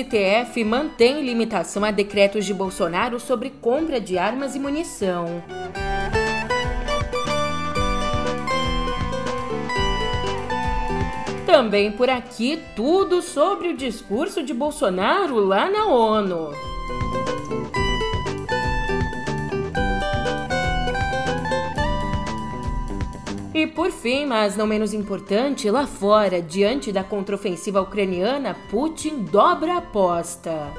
STF mantém limitação a decretos de Bolsonaro sobre compra de armas e munição. Também por aqui, tudo sobre o discurso de Bolsonaro lá na ONU. E por fim, mas não menos importante, lá fora, diante da contraofensiva ucraniana, Putin dobra a aposta.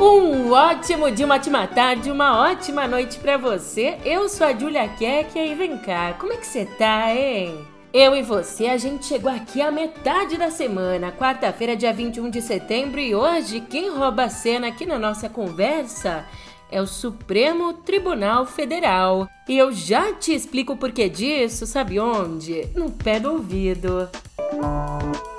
Um ótimo dia, uma ótima tarde, uma ótima noite para você. Eu sou a Julia Keck e vem cá, como é que você tá, hein? Eu e você, a gente chegou aqui à metade da semana, quarta-feira, dia 21 de setembro, e hoje quem rouba a cena aqui na nossa conversa é o Supremo Tribunal Federal. E eu já te explico o porquê disso, sabe onde? No pé do ouvido. Música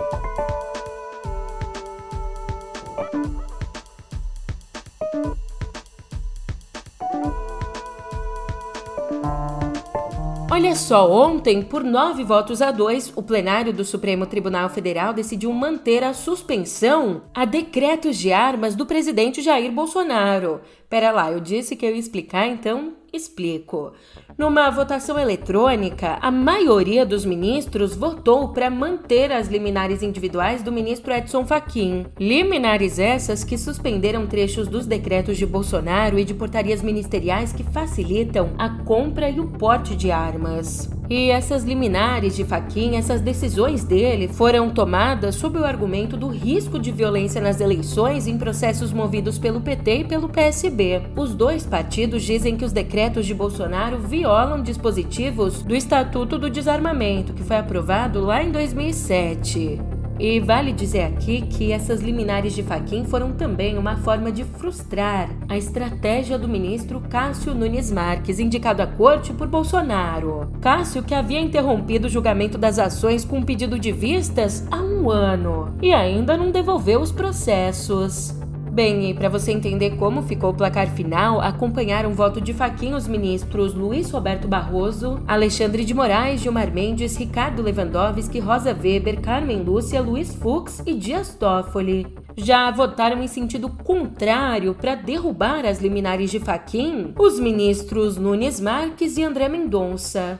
Olha só, ontem, por nove votos a dois, o plenário do Supremo Tribunal Federal decidiu manter a suspensão a decretos de armas do presidente Jair Bolsonaro. Pera lá, eu disse que eu ia explicar, então explico. Numa votação eletrônica, a maioria dos ministros votou para manter as liminares individuais do ministro Edson Fachin. Liminares essas que suspenderam trechos dos decretos de Bolsonaro e de portarias ministeriais que facilitam a compra e o porte de armas. E essas liminares de Fachin, essas decisões dele, foram tomadas sob o argumento do risco de violência nas eleições em processos movidos pelo PT e pelo PSB. Os dois partidos dizem que os decretos de Bolsonaro violam dispositivos do Estatuto do Desarmamento, que foi aprovado lá em 2007. E vale dizer aqui que essas liminares de Faquim foram também uma forma de frustrar a estratégia do ministro Cássio Nunes Marques, indicado à corte por Bolsonaro. Cássio, que havia interrompido o julgamento das ações com um pedido de vistas há um ano e ainda não devolveu os processos. Bem, e para você entender como ficou o placar final, acompanharam o voto de faquinha os ministros Luiz Roberto Barroso, Alexandre de Moraes, Gilmar Mendes, Ricardo Lewandowski, Rosa Weber, Carmen Lúcia, Luiz Fux e Dias Toffoli. Já votaram em sentido contrário para derrubar as liminares de Faquin os ministros Nunes Marques e André Mendonça.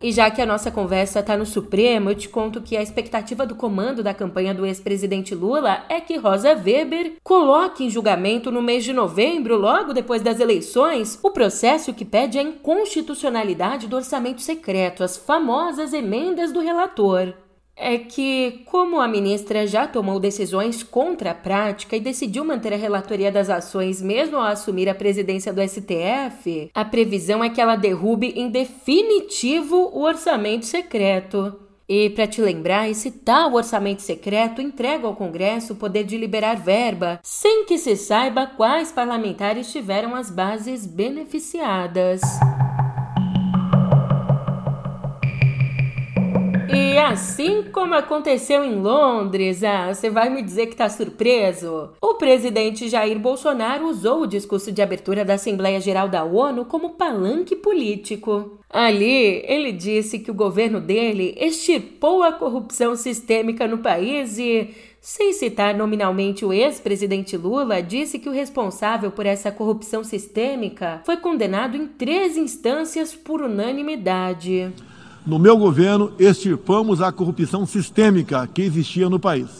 E já que a nossa conversa está no Supremo, eu te conto que a expectativa do comando da campanha do ex-presidente Lula é que Rosa Weber coloque em julgamento no mês de novembro, logo depois das eleições, o processo que pede a inconstitucionalidade do orçamento secreto, as famosas emendas do relator é que, como a ministra já tomou decisões contra a prática e decidiu manter a relatoria das ações mesmo ao assumir a presidência do STF, a previsão é que ela derrube em definitivo o orçamento secreto. E para te lembrar, esse tal orçamento secreto entrega ao Congresso o poder de liberar verba, sem que se saiba quais parlamentares tiveram as bases beneficiadas. E assim como aconteceu em Londres, ah, você vai me dizer que está surpreso? O presidente Jair Bolsonaro usou o discurso de abertura da Assembleia Geral da ONU como palanque político. Ali, ele disse que o governo dele extirpou a corrupção sistêmica no país e, sem citar nominalmente o ex-presidente Lula, disse que o responsável por essa corrupção sistêmica foi condenado em três instâncias por unanimidade. No meu governo, extirpamos a corrupção sistêmica que existia no país.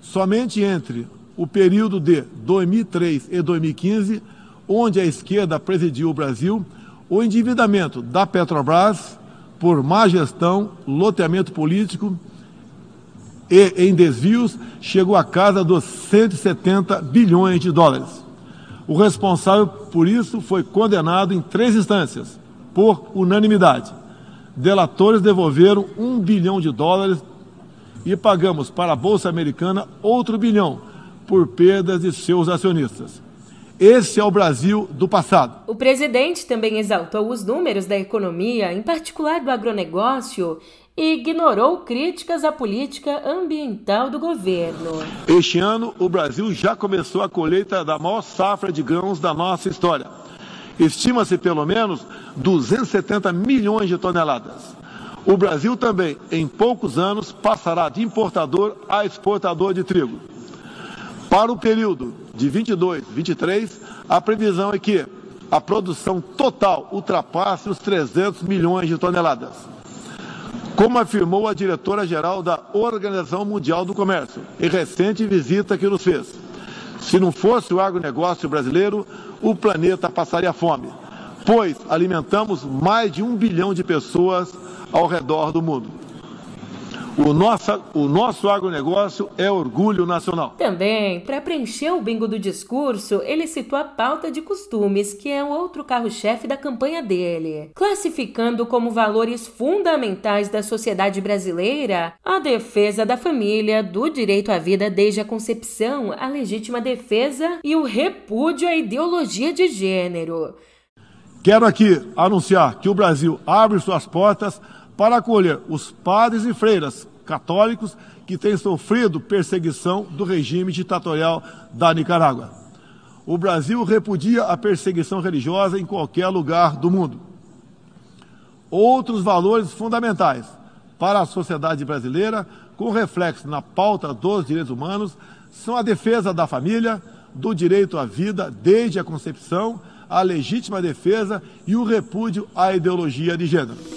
Somente entre o período de 2003 e 2015, onde a esquerda presidiu o Brasil, o endividamento da Petrobras por má gestão, loteamento político e em desvios chegou à casa dos 170 bilhões de dólares. O responsável por isso foi condenado em três instâncias, por unanimidade delatores devolveram um bilhão de dólares e pagamos para a Bolsa Americana outro bilhão por perdas de seus acionistas. Esse é o Brasil do passado. O presidente também exaltou os números da economia, em particular do agronegócio, e ignorou críticas à política ambiental do governo. Este ano, o Brasil já começou a colheita da maior safra de grãos da nossa história Estima-se pelo menos 270 milhões de toneladas. O Brasil também, em poucos anos, passará de importador a exportador de trigo. Para o período de 22, 23, a previsão é que a produção total ultrapasse os 300 milhões de toneladas. Como afirmou a diretora-geral da Organização Mundial do Comércio, em recente visita que nos fez. Se não fosse o agronegócio brasileiro, o planeta passaria fome, pois alimentamos mais de um bilhão de pessoas ao redor do mundo. O nosso, o nosso agronegócio é orgulho nacional. Também, para preencher o bingo do discurso, ele citou a pauta de costumes, que é o outro carro-chefe da campanha dele, classificando como valores fundamentais da sociedade brasileira a defesa da família, do direito à vida desde a concepção, a legítima defesa e o repúdio à ideologia de gênero. Quero aqui anunciar que o Brasil abre suas portas para acolher os padres e freiras católicos que têm sofrido perseguição do regime ditatorial da Nicarágua. O Brasil repudia a perseguição religiosa em qualquer lugar do mundo. Outros valores fundamentais para a sociedade brasileira, com reflexo na pauta dos direitos humanos, são a defesa da família, do direito à vida desde a concepção, a legítima defesa e o repúdio à ideologia de gênero.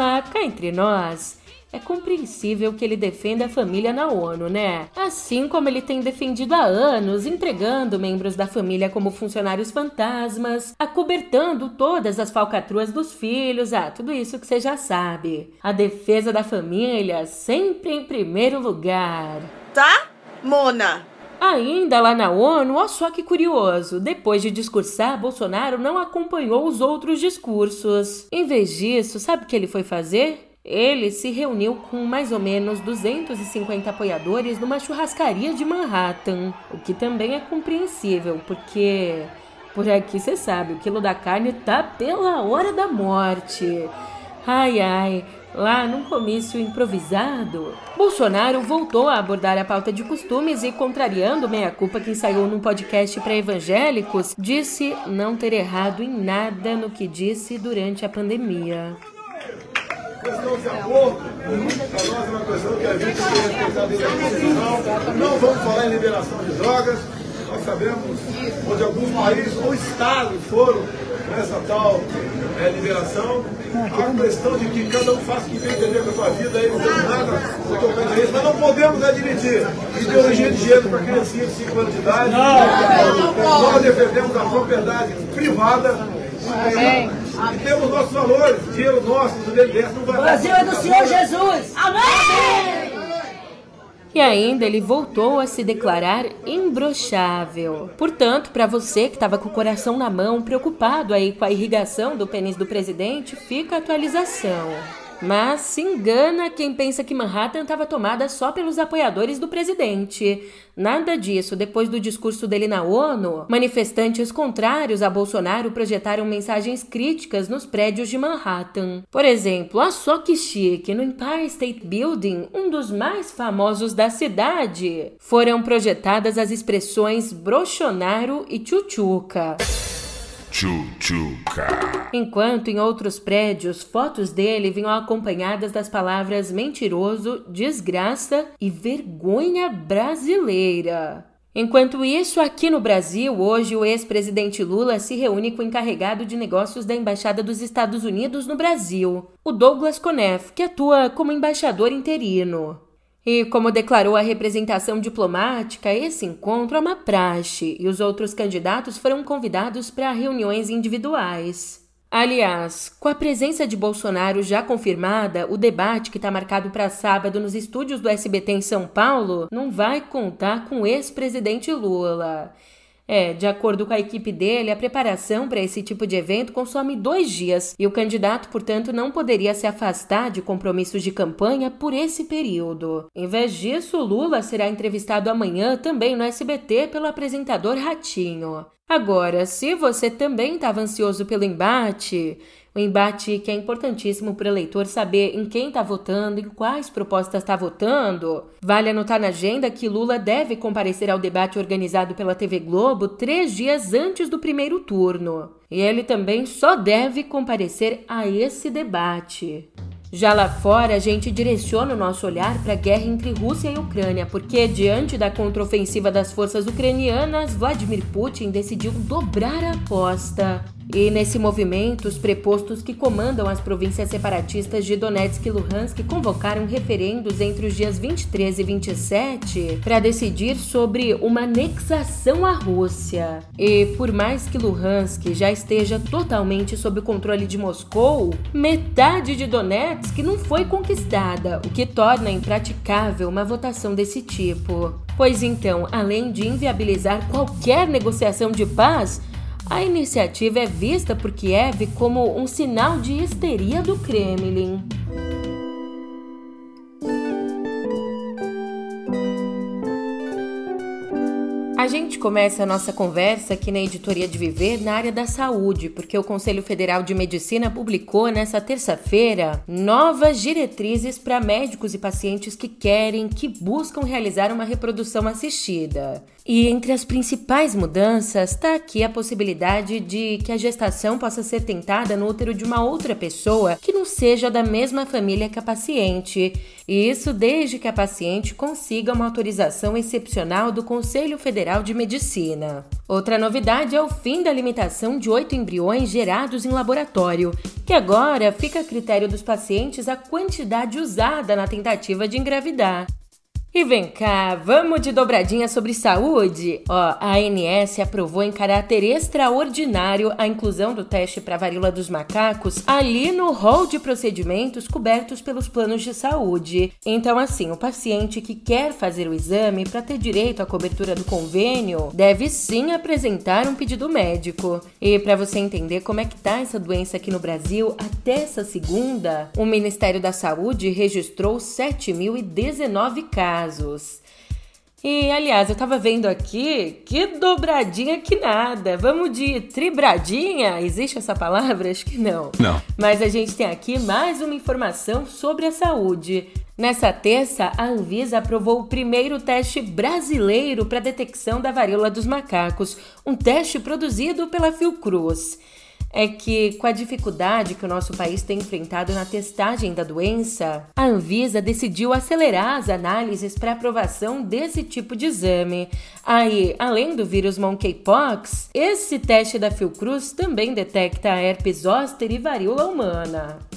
Mas cá entre nós, é compreensível que ele defenda a família na ONU, né? Assim como ele tem defendido há anos, entregando membros da família como funcionários fantasmas, acobertando todas as falcatruas dos filhos, ah, tudo isso que você já sabe. A defesa da família sempre em primeiro lugar. Tá, Mona? Ainda lá na ONU, olha só que curioso, depois de discursar, Bolsonaro não acompanhou os outros discursos. Em vez disso, sabe o que ele foi fazer? Ele se reuniu com mais ou menos 250 apoiadores numa churrascaria de Manhattan, o que também é compreensível, porque por aqui você sabe, o quilo da carne tá pela hora da morte. Ai ai, Lá num comício improvisado, Bolsonaro voltou a abordar a pauta de costumes e, contrariando meia-culpa que ensaiou num podcast para evangélicos, disse não ter errado em nada no que disse durante a pandemia. Não vamos falar em liberação de drogas, nós sabemos onde alguns países ou estados foram nessa tal é, liberação. A questão de que cada um faça o que bem entender com a sua vida, aí não tem nada tocando isso, mas não podemos admitir ideologia de gênero para criancinha de 5 anos de idade. Nós defendemos a propriedade privada. E temos nossos valores, dinheiro nosso, do DNS, não vai. O Brasil é do Senhor Jesus! Amém! E ainda ele voltou a se declarar imbrochável. Portanto, para você que estava com o coração na mão, preocupado aí com a irrigação do pênis do presidente, fica a atualização. Mas se engana quem pensa que Manhattan estava tomada só pelos apoiadores do presidente. Nada disso. Depois do discurso dele na ONU, manifestantes contrários a Bolsonaro projetaram mensagens críticas nos prédios de Manhattan. Por exemplo, a só que chique, no Empire State Building, um dos mais famosos da cidade, foram projetadas as expressões Brochonaro e Chuchuca. Chuchuca. Enquanto em outros prédios, fotos dele vinham acompanhadas das palavras mentiroso, desgraça e vergonha brasileira. Enquanto isso, aqui no Brasil, hoje o ex-presidente Lula se reúne com o encarregado de negócios da Embaixada dos Estados Unidos no Brasil, o Douglas Conef, que atua como embaixador interino. E como declarou a representação diplomática, esse encontro é uma praxe e os outros candidatos foram convidados para reuniões individuais. Aliás, com a presença de Bolsonaro já confirmada, o debate que está marcado para sábado nos estúdios do SBT em São Paulo não vai contar com o ex-presidente Lula. É, de acordo com a equipe dele, a preparação para esse tipo de evento consome dois dias e o candidato, portanto, não poderia se afastar de compromissos de campanha por esse período. Em vez disso, Lula será entrevistado amanhã também no SBT pelo apresentador Ratinho. Agora, se você também estava ansioso pelo embate, Um embate que é importantíssimo para o eleitor saber em quem está votando, em quais propostas está votando. Vale anotar na agenda que Lula deve comparecer ao debate organizado pela TV Globo três dias antes do primeiro turno. E ele também só deve comparecer a esse debate. Já lá fora, a gente direciona o nosso olhar para a guerra entre Rússia e Ucrânia, porque diante da contraofensiva das forças ucranianas, Vladimir Putin decidiu dobrar a aposta. E nesse movimento, os prepostos que comandam as províncias separatistas de Donetsk e Luhansk convocaram referendos entre os dias 23 e 27 para decidir sobre uma anexação à Rússia. E por mais que Luhansk já esteja totalmente sob o controle de Moscou, metade de Donetsk não foi conquistada, o que torna impraticável uma votação desse tipo. Pois então, além de inviabilizar qualquer negociação de paz, a iniciativa é vista por Kiev como um sinal de histeria do Kremlin. A gente começa a nossa conversa aqui na Editoria de Viver na área da saúde, porque o Conselho Federal de Medicina publicou nessa terça-feira novas diretrizes para médicos e pacientes que querem, que buscam realizar uma reprodução assistida. E entre as principais mudanças está aqui a possibilidade de que a gestação possa ser tentada no útero de uma outra pessoa que não seja da mesma família que a paciente. E isso desde que a paciente consiga uma autorização excepcional do Conselho Federal de Medicina. Outra novidade é o fim da limitação de oito embriões gerados em laboratório, que agora fica a critério dos pacientes a quantidade usada na tentativa de engravidar. E vem cá, vamos de dobradinha sobre saúde? Ó, a ANS aprovou em caráter extraordinário a inclusão do teste para varíola dos macacos ali no rol de procedimentos cobertos pelos planos de saúde. Então, assim, o paciente que quer fazer o exame para ter direito à cobertura do convênio deve sim apresentar um pedido médico. E para você entender como é que tá essa doença aqui no Brasil, até essa segunda, o Ministério da Saúde registrou 7.019 casos casos. E aliás, eu tava vendo aqui que dobradinha que nada. Vamos de tribradinha? Existe essa palavra? Acho que não. Não. Mas a gente tem aqui mais uma informação sobre a saúde. Nessa terça, a Anvisa aprovou o primeiro teste brasileiro para detecção da varíola dos macacos, um teste produzido pela Fiocruz é que, com a dificuldade que o nosso país tem enfrentado na testagem da doença, a Anvisa decidiu acelerar as análises para aprovação desse tipo de exame. Aí, além do vírus monkeypox, esse teste da Fiocruz também detecta a herpes zoster e varíola humana.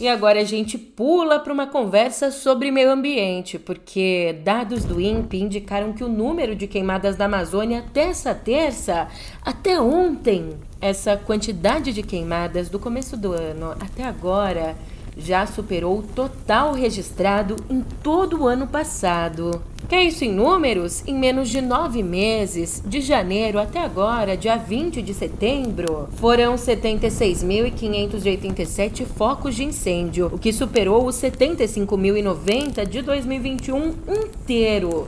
E agora a gente pula para uma conversa sobre meio ambiente, porque dados do INPE indicaram que o número de queimadas da Amazônia até essa terça, até ontem, essa quantidade de queimadas do começo do ano até agora já superou o total registrado em todo o ano passado. Que é isso em números? Em menos de nove meses, de janeiro até agora, dia 20 de setembro, foram 76.587 focos de incêndio, o que superou os 75.090 de 2021 inteiro.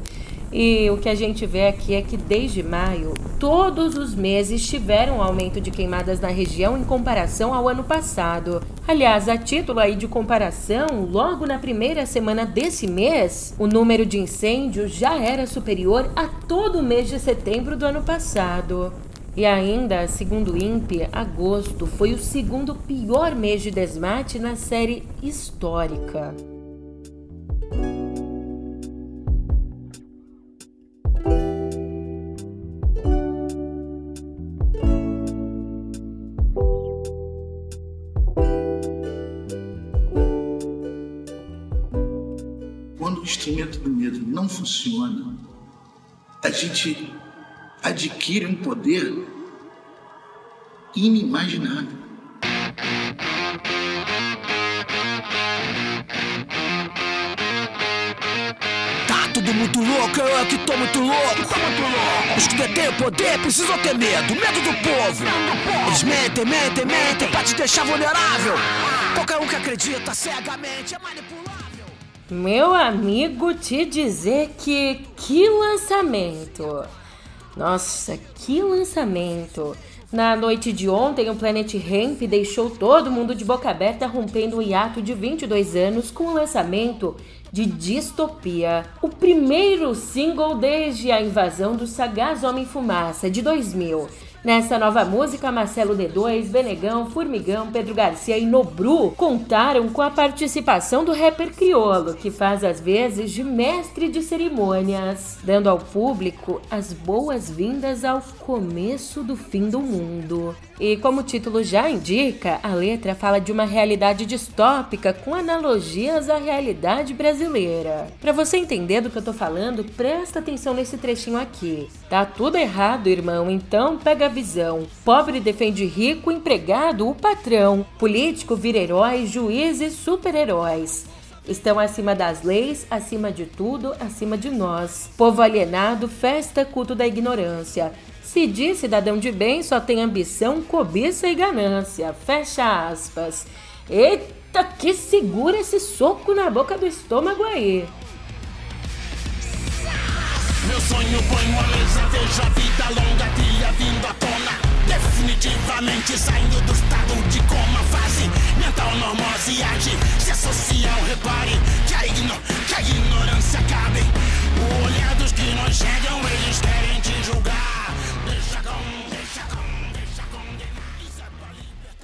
E o que a gente vê aqui é que desde maio, todos os meses tiveram um aumento de queimadas na região em comparação ao ano passado. Aliás, a título aí de comparação, logo na primeira semana desse mês, o número de incêndios já era superior a todo o mês de setembro do ano passado. E ainda, segundo o INPE, agosto foi o segundo pior mês de desmate na série histórica. Não funciona, a gente adquire um poder inimaginável. Tá tudo muito louco, eu é que tô muito louco. Os que detêm o poder precisam ter medo, medo do povo. Eles mentem, mentem, mentem pra te deixar vulnerável. Qualquer um que acredita cegamente é manipulável. Meu amigo, te dizer que que lançamento! Nossa, que lançamento! Na noite de ontem, o Planet Ramp deixou todo mundo de boca aberta, rompendo um hiato de 22 anos com o lançamento de Distopia, o primeiro single desde a invasão do sagaz Homem-Fumaça de 2000. Nessa nova música, Marcelo D2, Benegão, Formigão, Pedro Garcia e Nobru contaram com a participação do rapper criolo, que faz às vezes de mestre de cerimônias, dando ao público as boas-vindas ao começo do fim do mundo. E como o título já indica, a letra fala de uma realidade distópica com analogias à realidade brasileira. Para você entender do que eu tô falando, presta atenção nesse trechinho aqui. Tá tudo errado, irmão, então pega visão. Pobre defende rico, empregado, o patrão. Político vira herói, juízes super-heróis estão acima das leis, acima de tudo, acima de nós. Povo alienado, festa, culto da ignorância. Se diz cidadão de bem, só tem ambição, cobiça e ganância. Fecha aspas. Eita, que segura esse soco na boca do estômago aí. Meu sonho põe uma mesa, vejo a vida longa, trilha vindo à tona. Definitivamente saindo do estado de coma, fase mental normose age. Se social, repare que a, igno que a ignorância cabe. O olhar dos que não chegam, eles querem te julgar.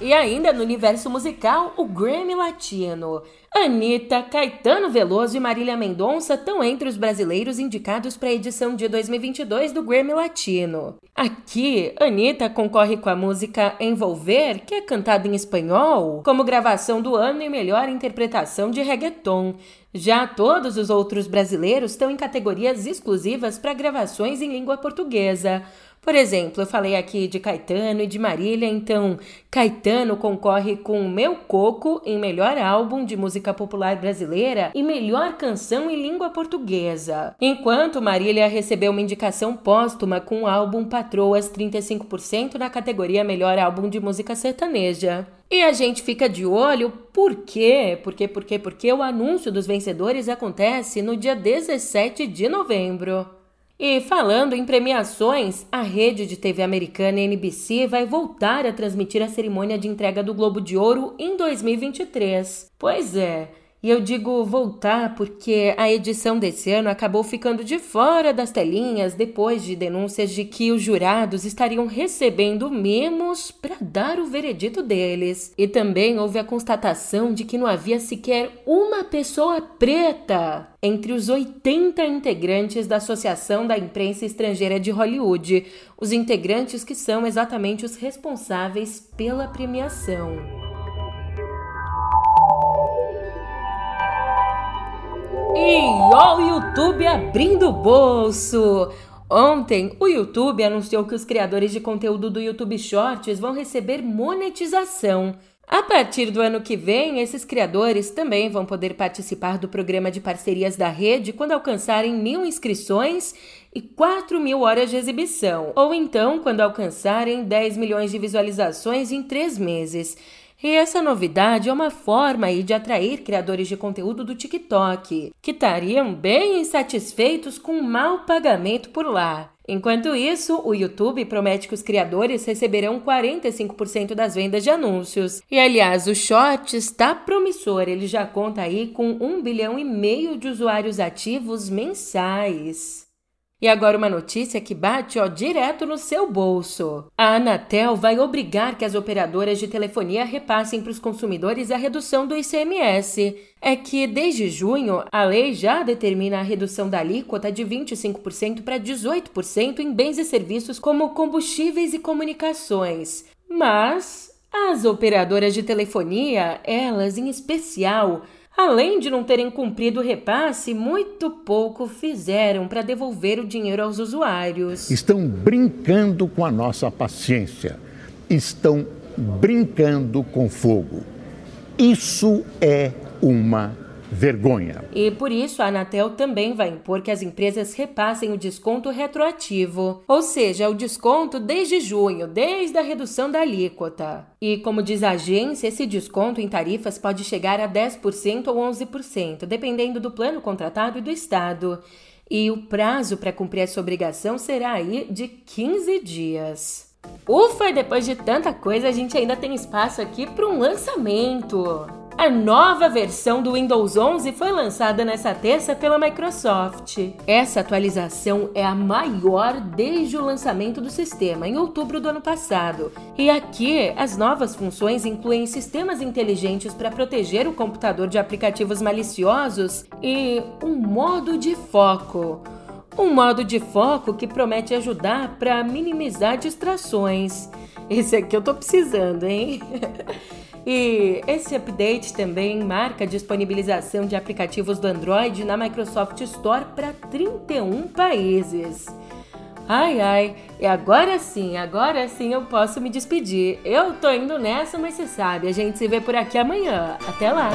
E ainda no universo musical, o Grammy Latino. Anitta, Caetano Veloso e Marília Mendonça estão entre os brasileiros indicados para a edição de 2022 do Grammy Latino. Aqui, Anitta concorre com a música Envolver, que é cantada em espanhol, como gravação do ano e melhor interpretação de reggaeton. Já todos os outros brasileiros estão em categorias exclusivas para gravações em língua portuguesa. Por exemplo, eu falei aqui de Caetano e de Marília, então Caetano concorre com Meu Coco em melhor álbum de música popular brasileira e melhor canção em língua portuguesa. Enquanto Marília recebeu uma indicação póstuma com o álbum Patroas 35% na categoria melhor álbum de música sertaneja. E a gente fica de olho, por quê? Por quê? Por quê? Porque o anúncio dos vencedores acontece no dia 17 de novembro. E falando em premiações, a rede de TV americana NBC vai voltar a transmitir a cerimônia de entrega do Globo de Ouro em 2023. Pois é, e eu digo voltar porque a edição desse ano acabou ficando de fora das telinhas depois de denúncias de que os jurados estariam recebendo memos para dar o veredito deles. E também houve a constatação de que não havia sequer uma pessoa preta entre os 80 integrantes da Associação da Imprensa Estrangeira de Hollywood, os integrantes que são exatamente os responsáveis pela premiação. E ó o YouTube abrindo o bolso! Ontem, o YouTube anunciou que os criadores de conteúdo do YouTube Shorts vão receber monetização. A partir do ano que vem, esses criadores também vão poder participar do programa de parcerias da rede quando alcançarem mil inscrições e 4 mil horas de exibição, ou então quando alcançarem 10 milhões de visualizações em três meses. E essa novidade é uma forma aí de atrair criadores de conteúdo do TikTok, que estariam bem insatisfeitos com o mau pagamento por lá. Enquanto isso, o YouTube promete que os criadores receberão 45% das vendas de anúncios. E aliás, o Short está promissor, ele já conta aí com 1 bilhão e meio de usuários ativos mensais. E agora uma notícia que bate ó, direto no seu bolso. A Anatel vai obrigar que as operadoras de telefonia repassem para os consumidores a redução do ICMS. É que desde junho a lei já determina a redução da alíquota de 25% para 18% em bens e serviços como combustíveis e comunicações. Mas as operadoras de telefonia, elas em especial, Além de não terem cumprido o repasse, muito pouco fizeram para devolver o dinheiro aos usuários. Estão brincando com a nossa paciência, estão brincando com fogo. Isso é uma vergonha. E por isso a Anatel também vai impor que as empresas repassem o desconto retroativo, ou seja, o desconto desde junho, desde a redução da alíquota. E como diz a agência, esse desconto em tarifas pode chegar a 10% ou 11%, dependendo do plano contratado e do estado. E o prazo para cumprir essa obrigação será aí de 15 dias. Ufa, depois de tanta coisa, a gente ainda tem espaço aqui para um lançamento. A nova versão do Windows 11 foi lançada nesta terça pela Microsoft. Essa atualização é a maior desde o lançamento do sistema, em outubro do ano passado. E aqui, as novas funções incluem sistemas inteligentes para proteger o computador de aplicativos maliciosos e um modo de foco. Um modo de foco que promete ajudar para minimizar distrações. Esse aqui eu tô precisando, hein? E esse update também marca a disponibilização de aplicativos do Android na Microsoft Store para 31 países. Ai ai, e agora sim, agora sim eu posso me despedir. Eu tô indo nessa, mas você sabe, a gente se vê por aqui amanhã. Até lá!